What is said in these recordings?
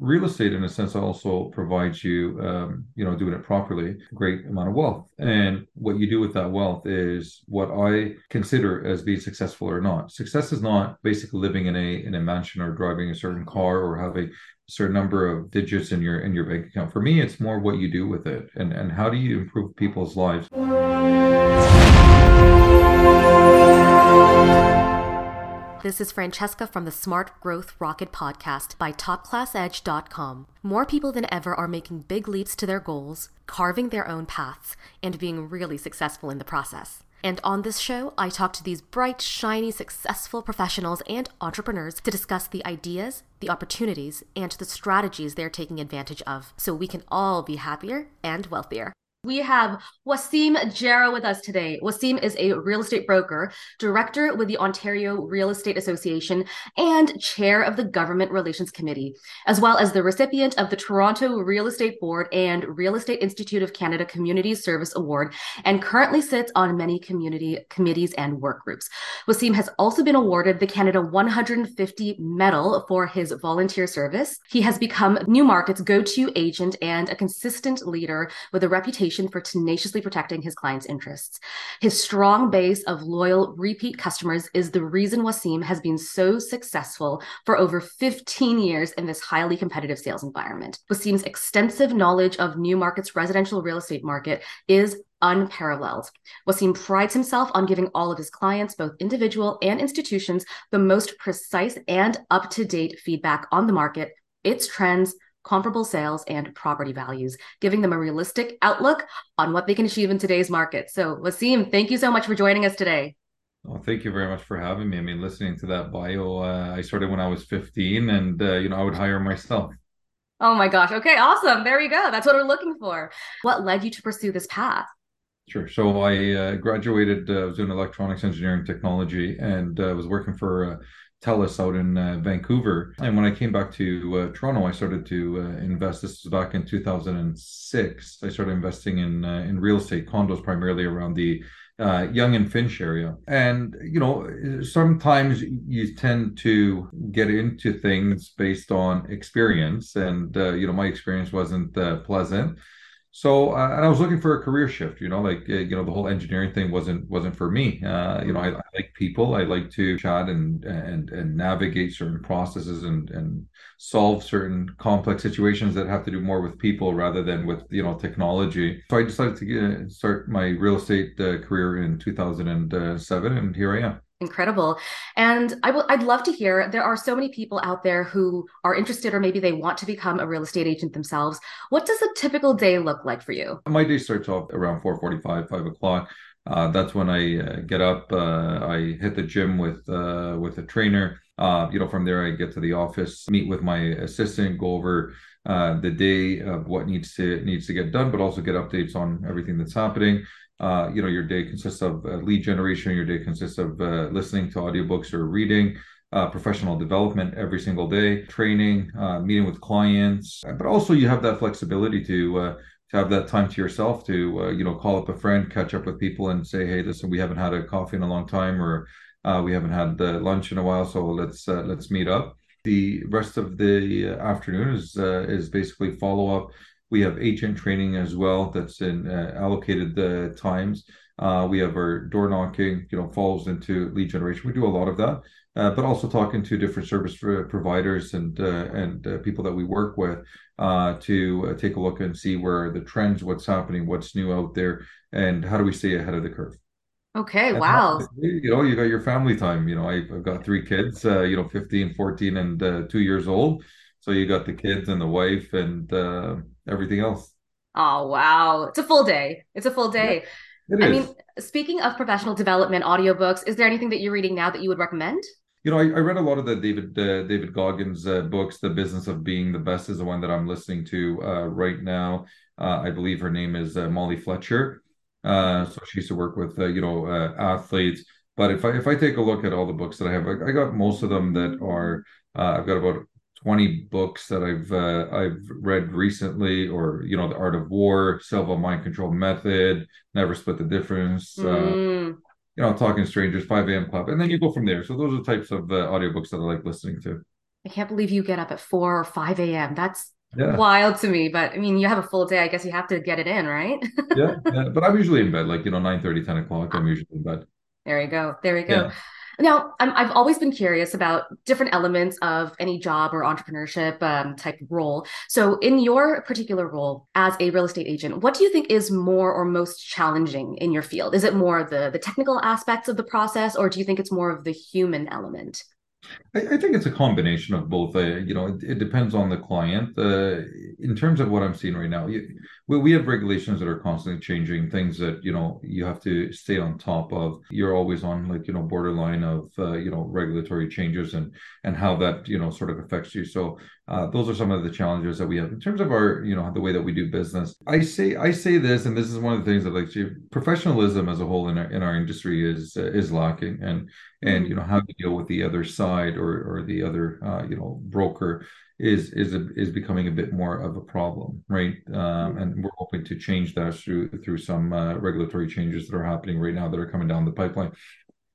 real estate in a sense also provides you um, you know doing it properly great amount of wealth. And what you do with that wealth is what i consider as being successful or not. Success is not basically living in a in a mansion or driving a certain car or having a certain number of digits in your in your bank account. For me it's more what you do with it and and how do you improve people's lives This is Francesca from the Smart Growth Rocket podcast by TopClassEdge.com. More people than ever are making big leaps to their goals, carving their own paths, and being really successful in the process. And on this show, I talk to these bright, shiny, successful professionals and entrepreneurs to discuss the ideas, the opportunities, and the strategies they're taking advantage of so we can all be happier and wealthier. We have Wasim Jarrah with us today. Wasim is a real estate broker, director with the Ontario Real Estate Association, and chair of the Government Relations Committee, as well as the recipient of the Toronto Real Estate Board and Real Estate Institute of Canada Community Service Award, and currently sits on many community committees and work groups. Wasim has also been awarded the Canada 150 Medal for his volunteer service. He has become Newmarket's go to agent and a consistent leader with a reputation reputation for tenaciously protecting his clients' interests. His strong base of loyal repeat customers is the reason Wasim has been so successful for over 15 years in this highly competitive sales environment. Wasim's extensive knowledge of Newmarket's residential real estate market is unparalleled. Wasim prides himself on giving all of his clients, both individual and institutions, the most precise and up to date feedback on the market, its trends, comparable sales, and property values, giving them a realistic outlook on what they can achieve in today's market. So, Wasim, thank you so much for joining us today. Well, thank you very much for having me. I mean, listening to that bio, uh, I started when I was 15 and, uh, you know, I would hire myself. Oh my gosh. Okay, awesome. There you go. That's what we're looking for. What led you to pursue this path? Sure. So I uh, graduated, uh, I was doing electronics engineering technology and uh, was working for uh, TELUS out in uh, Vancouver. And when I came back to uh, Toronto, I started to uh, invest. This was back in 2006. I started investing in uh, in real estate condos, primarily around the uh, Yonge and Finch area. And you know, sometimes you tend to get into things based on experience, and uh, you know, my experience wasn't pleasant so and I was looking for a career shift. You know, like you know, the whole engineering thing wasn't wasn't for me. You know, I, like people. I like to chat and and and navigate certain processes and and solve certain complex situations that have to do more with people rather than with you know technology. So I decided to get, start my real estate uh, career in 2007, and here I am incredible and i will i'd love to hear there are so many people out there who are interested or maybe they want to become a real estate agent themselves what does a typical day look like for you my day starts off around 4.45 5 o'clock that's when i uh, get up uh, i hit the gym with uh, with a trainer. Uh, you know from there i get to the office meet with my assistant go over uh, the day of what needs to needs to get done but also get updates on everything that's happening. Uh, you know, your day consists of uh, lead generation, your day consists of uh, listening to audiobooks or reading, uh, professional development every single day, training, uh, meeting with clients, but also you have that flexibility to uh, to have that time to yourself to uh, you know call up a friend, catch up with people, and say, hey, listen, we haven't had a coffee in a long time, or uh, we haven't had uh, lunch in a while, so let's let's meet up. The rest of the afternoon is is basically follow up we have agent training as well that's in uh, allocated the times. Uh, we have our door knocking, you know, falls into lead generation. We do a lot of that, uh, but also talking to different service providers and uh, and uh, people that we work with to take a look and see where the trends, what's happening, what's new out there, and how do we stay ahead of the curve. Okay, and wow. You know, you got your family time. You know, I've got three kids, you know, 15, 14, and two years old. So you got the kids and the wife and everything else. Oh wow, it's a full day. It's a full day. Yeah, I mean, speaking of professional development audiobooks, is there anything that you're reading now that you would recommend? You know, I, I read a lot of the David uh, David Goggins uh, books. The Business of Being the Best is the one that I'm listening to uh, right now. Uh, I believe her name is uh, Molly Fletcher. Uh, so she used to work with you know athletes. But if I if I take a look at all the books that I have, I, I got most of them that are I've got about 20 books that I've uh, I've read recently, or you know, The Art of War, Silva Mind Control Method, Never Split the Difference, uh, mm. uh, you know, Talking Strangers, 5 a.m. Club, and then you go from there. So those are types of uh, audiobooks that I like listening to. I can't believe you get up at 4 or 5 a.m. That's yeah. wild to me. But I mean, you have a full day. I guess you have to get it in, right? yeah, yeah. But I'm usually in bed, like, you know, 9 30, 10 o'clock. I'm usually in bed. There you go. There we go. Yeah. Now, i have always been curious about different elements of any job or entrepreneurship um, type role. So, in your particular role as a real estate agent, what do you think is more or most challenging in your field? Is it more the the technical aspects of the process, or do you think it's more of the human element? I, I, think it's a combination of both. Uh, you know, it, it, depends on the client. Uh, in terms of what I'm seeing right now, you, we, we have regulations that are constantly changing. Things that you know you have to stay on top of. You're always on like you know borderline of uh, you know regulatory changes and and how that you know sort of affects you. So uh, those are some of the challenges that we have in terms of our you know the way that we do business. I say I say this, and this is one of the things that like professionalism as a whole in our in our industry is uh, is lacking, and and you know how to deal with the other side or or the other uh, you know broker is is a, is becoming a bit more of a problem, right? Um, and we're hoping to change that through through some uh, regulatory changes that are happening right now that are coming down the pipeline.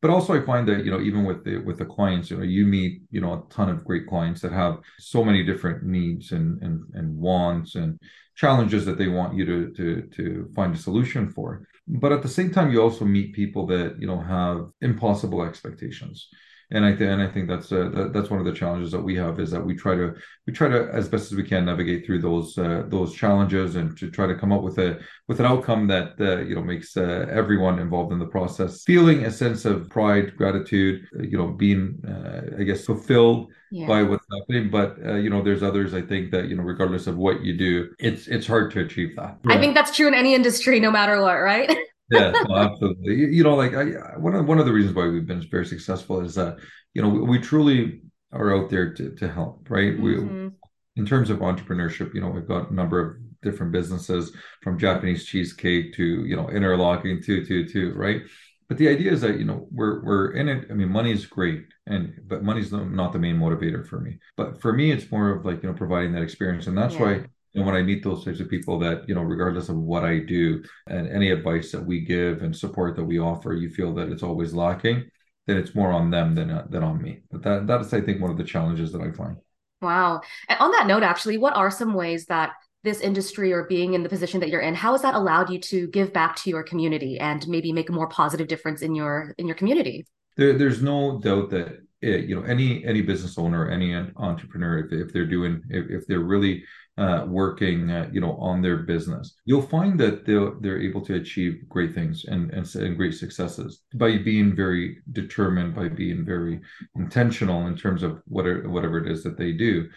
But also, I find that you know even with the with the clients, you know, you meet you know a ton of great clients that have so many different needs and and and wants and challenges that they want you to to to find a solution for but at the same time you also meet people that you know have impossible expectations and I think and I think that's uh, that, that's one of the challenges that we have is that we try to we try to as best as we can navigate through those uh, those challenges and to try to come up with a with an outcome that uh, you know makes uh, everyone involved in the process feeling a sense of pride, gratitude, you know, being uh, I guess fulfilled yeah. by what's happening. But uh, you know, there's others I think that you know, regardless of what you do, it's it's hard to achieve that. Yeah. I think that's true in any industry, no matter what, right? yeah, no, absolutely. You know, like I, one of one of the reasons why we've been very successful is that you know we, we truly are out there to to help, right? Mm-hmm. We in terms of entrepreneurship, you know, we've got a number of different businesses from Japanese cheesecake to you know interlocking to to to right. But the idea is that you know we're we're in it. I mean, money is great, and but money's not the main motivator for me. But for me, it's more of like you know providing that experience, and that's yeah. why and when I meet those types of people that, you know, regardless of what I do and any advice that we give and support that we offer, you feel that it's always lacking, then it's more on them than than on me. But that that is, I think, one of the challenges that I find. Wow. And on that note, actually, what are some ways that this industry or being in the position that you're in, how has that allowed you to give back to your community and maybe make a more positive difference in your in your community? There, there's no doubt that it, you know any any business owner, any entrepreneur, if, if they're doing if, if they're really uh, working, uh, you know, on their business, you'll find that they're they're able to achieve great things and, and and great successes by being very determined, by being very intentional in terms of whatever whatever it is that they do.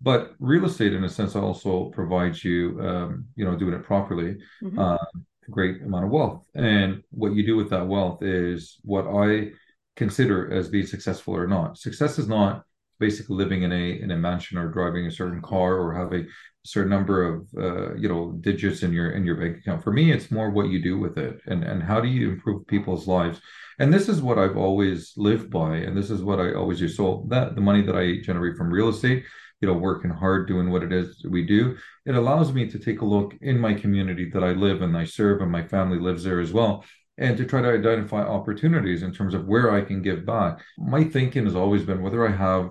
But real estate, in a sense, also provides you, um, you know, doing it properly, mm-hmm. uh, a great amount of wealth. And what you do with that wealth is what I consider as being successful or not. Success is not basically living in a in a mansion or driving a certain car or having a certain number of uh, you know digits in your in your bank account. For me, it's more what you do with it and and how do you improve people's lives. And this is what I've always lived by, and this is what I always do. So that the money that I generate from real estate, you know, working hard, doing what it is we do, it allows me to take a look in my community that I live and I serve, and my family lives there as well and to try to identify opportunities in terms of where I can give back. My thinking has always been whether I have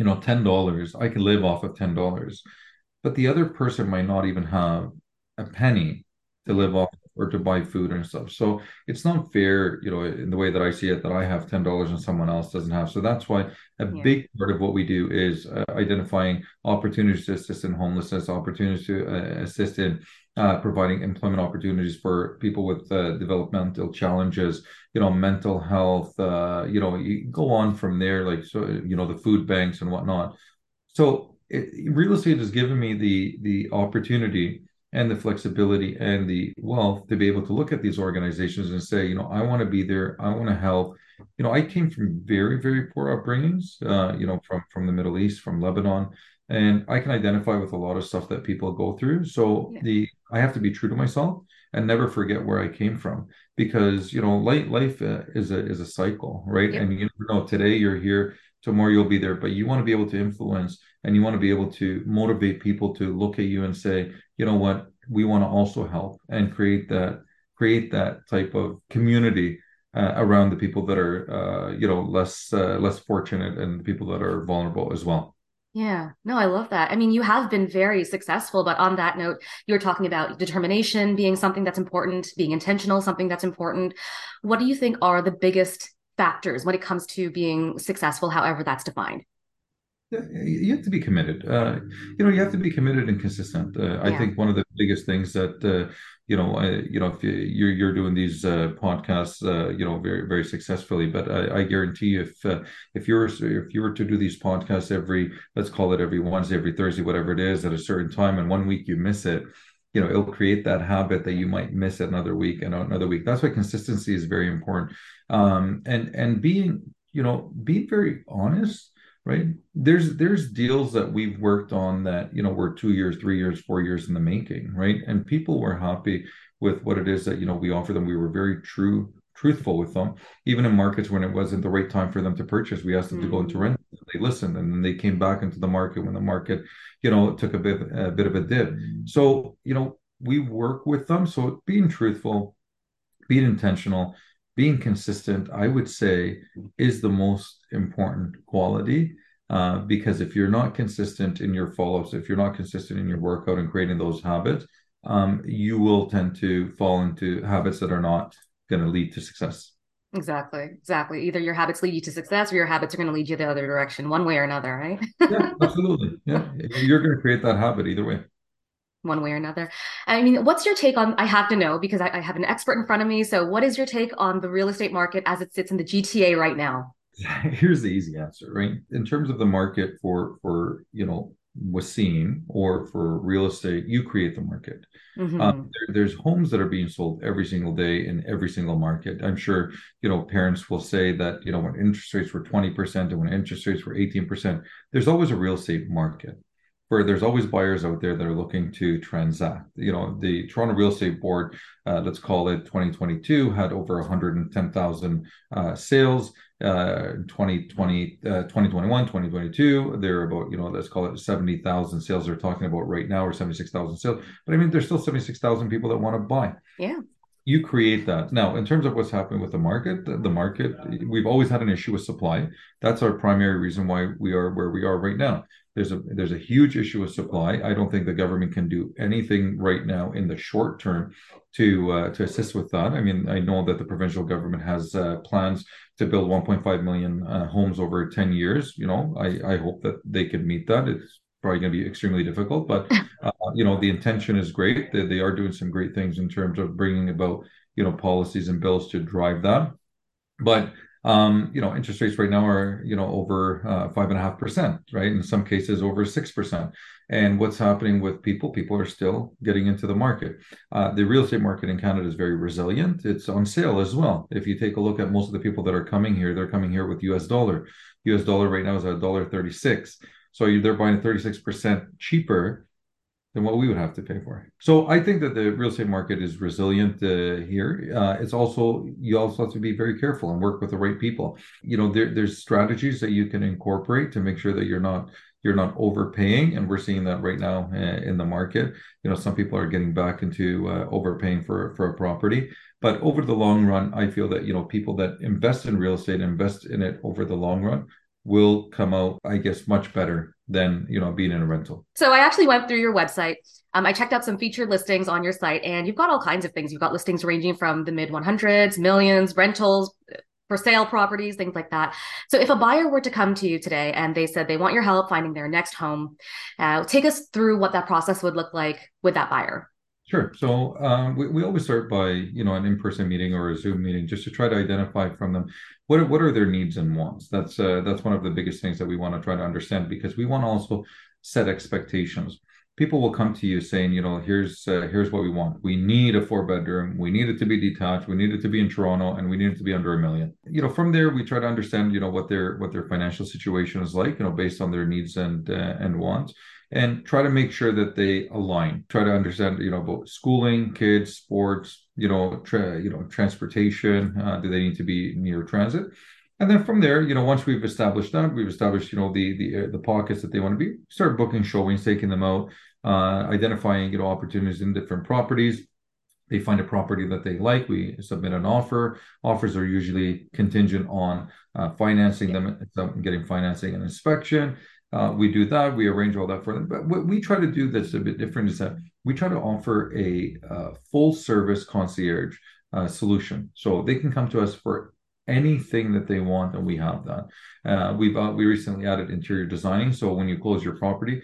you know, $10, I can live off of $10. But the other person might not even have a penny to live off or to buy food and stuff. So it's not fair, you know, in the way that I see it, that I have ten dollars and someone else doesn't have. So that's why a yeah. big part of what we do is uh, identifying opportunities to assist in homelessness, opportunities to uh, assist in uh, providing employment opportunities for people with uh, developmental challenges, you know, mental health, uh, you know, you go on from there, like so, you know, the food banks and whatnot. So it, real estate has given me the the opportunity and the flexibility and the wealth to be able to look at these organizations and say, you know, I want to be there, I want to help. You know, I came from very, very poor upbringings, uh, you know, from from the Middle East, from Lebanon, and I can identify with a lot of stuff that people go through. So yeah. the I have to be true to myself and never forget where I came from because you know, life life uh, is a is a cycle, right? And you know, today you're here, tomorrow you'll be there, but you want to be able to influence and you want to be able to motivate people to look at you and say, you know what, we want to also help and create that create that type of community uh, around the people that are uh, you know less uh, less fortunate and the people that are vulnerable as well. Yeah, no, I love that. I mean, you have been very successful, but on that note, you were talking about determination being something that's important, being intentional, something that's important. What do you think are the biggest factors when it comes to being successful, however that's defined? You have to be committed. Uh, you know, you have to be committed and consistent. Uh, yeah. I think one of the biggest things that uh, you know, uh, you know, if you're you're doing these uh, podcasts, uh, you know, very very successfully, but I, I guarantee you, if if you're if you were to do these podcasts every, let's call it every Wednesday, every Thursday, whatever it is, at a certain time, and one week you miss it, you know it'll create that habit that you might miss another week and another week that's why consistency is very important um and and being you know being very honest right? There's there's deals that we've worked on that you know were two years three years four years in the making right? And people were happy with what it is that you know we offer them. We were very true truthful with them. Even in markets when it wasn't the right time for them to purchase we asked them mm-hmm. to go into mm. rent they listened and then they came back into the market when the market you know took a bit a bit of a dip. So you know we work with them. So being truthful being intentional being consistent, I would say, is the most important quality. Uh, because if you're not consistent in your follow ups, if you're not consistent in your workout and creating those habits, um, you will tend to fall into habits that are not going to lead to success. Exactly. Exactly. Either your habits lead you to success or your habits are going to lead you the other direction, one way or another, right? yeah, absolutely. Yeah. You're going to create that habit either way one way or another. I mean, what's your take on? I have to know because I, I, have an expert in front of me. So, what is your take on the real estate market as it sits in the GTA right now? Here's the easy answer, right? In terms of the market for for you know Wasim or for real estate, you create the market. Mm-hmm. Um, there, there's homes that are being sold every single day in every single market. I'm sure you know parents will say that you know when interest rates were 20% and when interest rates were 18%, there's always a real estate market where there's always buyers out there that are looking to transact. You know, the Toronto Real Estate Board, uh, let's call it 2022, had over 110,000 uh, sales. Uh, 2020, uh, 2021, 2022, they're about, you know, let's call it 70,000 sales they're talking about right now, or 76,000 sales. But I mean, there's still 76,000 people that want to buy. Yeah you create that now in terms of what's happening with the market the market we've always had an issue with supply that's our primary reason why we are where we are right now there's a there's a huge issue with supply. I don't think the government can do anything right now in the short term to uh, to assist with that. I mean, I know that the provincial government has uh, plans to build 1.5 million uh, homes over 10 years. You know, I I hope that they can meet that. It's probably going to be extremely difficult, but uh, you know, the intention is great. They, they are doing some great things in terms of bringing about you know policies and bills to drive that. But um, you know, interest rates right now are, you know, over uh, five and a half percent, right? In some cases, over six percent. And what's happening with people? People are still getting into the market. Uh, the real estate market in Canada is very resilient. It's on sale as well. If you take a look at most of the people that are coming here, they're coming here with U.S. dollar. U.S. dollar right now is at dollar thirty-six. So they're buying 36% cheaper than what we would have to pay for. So I think that the real estate market is resilient uh, here. Uh, it's also you also have to be very careful and work with the right people. You know, there, there's strategies that you can incorporate to make sure that you're not you're not overpaying, and we're seeing that right now uh, in the market. You know, some people are getting back into uh, overpaying for for a property. But over the long run, I feel that you know people that invest in real estate invest in it over the long run will come out, I guess, much better than you know being in a rental. So I actually went through your website. Um, I checked out some featured listings on your site, and you've got all kinds of things. You've got listings ranging from the mid 100s, millions, rentals, for sale properties, things like that. So if a buyer were to come to you today and they said they want your help finding their next home, uh, take us through what that process would look like with that buyer. Sure. So um, we, we always start by you know an in-person meeting or a Zoom meeting just to try to identify from them what what are their needs and wants. That's uh, that's one of the biggest things that we want to try to understand because we want to also set expectations. People will come to you saying, you know, here's uh, here's what we want. We need a four bedroom. We need it to be detached. We need it to be in Toronto, and we need it to be under a million. You know, from there we try to understand, you know, what their what their financial situation is like, you know, based on their needs and uh, and wants and try to make sure that they align. Try to understand, you know, about schooling, kids, sports, you know, tra- you know, transportation. Uh, do they need to be near transit? And then from there, you know, once we've established that, we've established, you know, the the uh, the pockets that they want to be. Start booking showings, taking them out, uh, identifying, you know, opportunities in different properties. they find a property that they like. We submit an offer. Offers are usually contingent on uh, financing them getting financing and inspection. Uh, we do that. We arrange all that for them. But what we try to do that's a bit different is that we try to offer a uh, full service concierge uh, solution. So they can come to us for anything that they want and we have that uh, we've uh, we recently added interior designing so when you close your property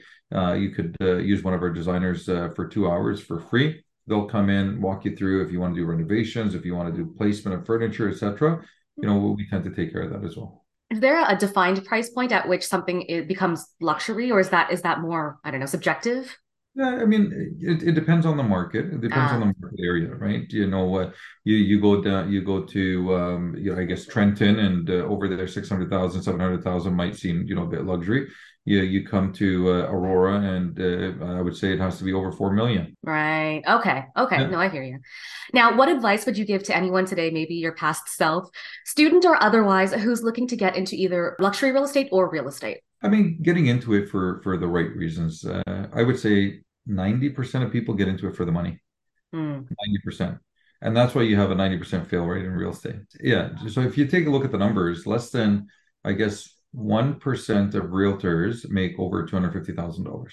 you could use one of our designers for two hours for free they'll come in, walk you through if you want to do renovations, if you want to do placement of furniture, etc. You know, we tend to take care of that as well. Is there a defined price point at which something it becomes luxury, or is that is that more I don't know subjective? Yeah, I mean, it, it depends on the market. It depends on the market area, right? You know, uh, you you go down, you go to, um, you know, I guess Trenton, and uh, over there, 600,000, 700,000 might seem, you know, a bit luxury you you come to uh, Aurora, and uh, I would say it has to be over four million. Right. Okay. Okay. Yeah. No, I hear you. Now, what advice would you give to anyone today, maybe your past self, student or otherwise, who's looking to get into either luxury real estate or real estate? I mean, getting into it for for the right reasons. Uh, I would say ninety percent of people get into it for the money. Ninety percent. And that's why you have a 90% fail rate in real estate. Yeah. So if you take a look at the numbers, less than, I guess, 1% of realtors make over $250,000.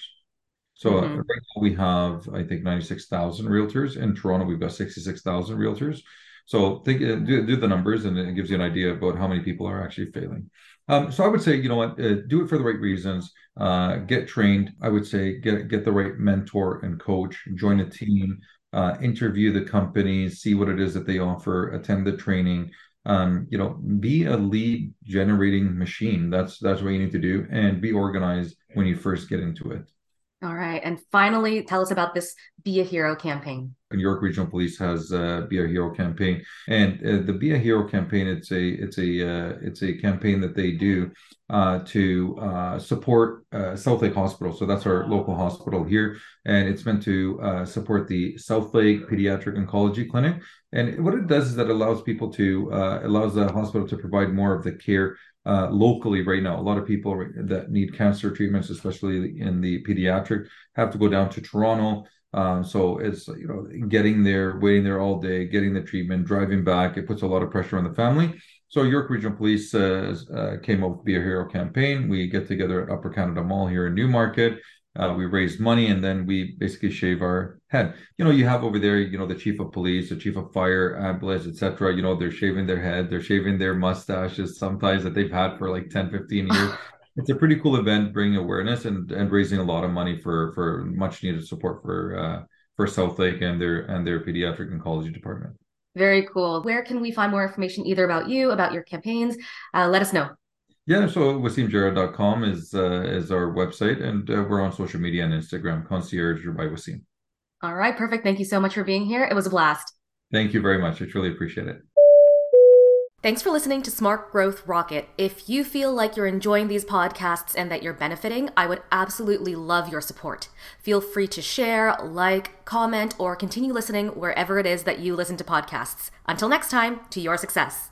So mm-hmm. right now we have, I think, 96,000 realtors. In Toronto, we've got 66,000 realtors. So think, uh, do, do the numbers and it gives you an idea about how many people are actually failing. Um, so I would say, you know what, uh, do it for the right reasons. Uh, get trained. I would say get get the right mentor and coach. Join a team. Uh, interview the company. See what it is that they offer. Attend the training um, you know, be a lead generating machine. That's that's what you need to do, and be organized when you first get into it. All right, and finally, tell us about this "Be a Hero" campaign. New York Regional Police has a Be a Hero campaign, and uh, the Be a Hero campaign it's a it's a uh, it's a campaign that they do uh, to uh, support uh, Southlake Hospital. So that's our local hospital here, and it's meant to uh, support the Southlake Pediatric Oncology Clinic. And what it does is that allows people to allows the hospital to provide more of the care uh, locally right now. A lot of people that need cancer treatments, especially in the pediatric, have to go down to Toronto um, so it's you know getting there, waiting there all day, getting the treatment, driving back. It puts a lot of pressure on the family. So York Regional Police uh, uh, came up with Be a Hero campaign. We get together at Upper Canada Mall here in Newmarket. Uh, we raised money and then we basically shave our head. You know, you have over there, you know, the chief of police, the chief of fire, ambulance, etc. You know, they're shaving their head, they're shaving their mustaches sometimes that they've had for like 10, 15 years it's a pretty cool event, bringing awareness and and raising a lot of money for for much needed support for uh, for Southlake and their and their pediatric oncology department. Very cool. Where can we find more information either about you, about your campaigns? Uh, let us know. Yeah, so wasimjarrah.com is uh, is our website, and uh, we're on social media and Instagram, Concierge by Wasim. All right, perfect. Thank you so much for being here. It was a blast. Thank you very much. I truly appreciate it. Thanks for listening to Smart Growth Rocket. If you feel like you're enjoying these podcasts and that you're benefiting, I would absolutely love your support. Feel free to share, like, comment, or continue listening wherever it is that you listen to podcasts. Until next time, to your success.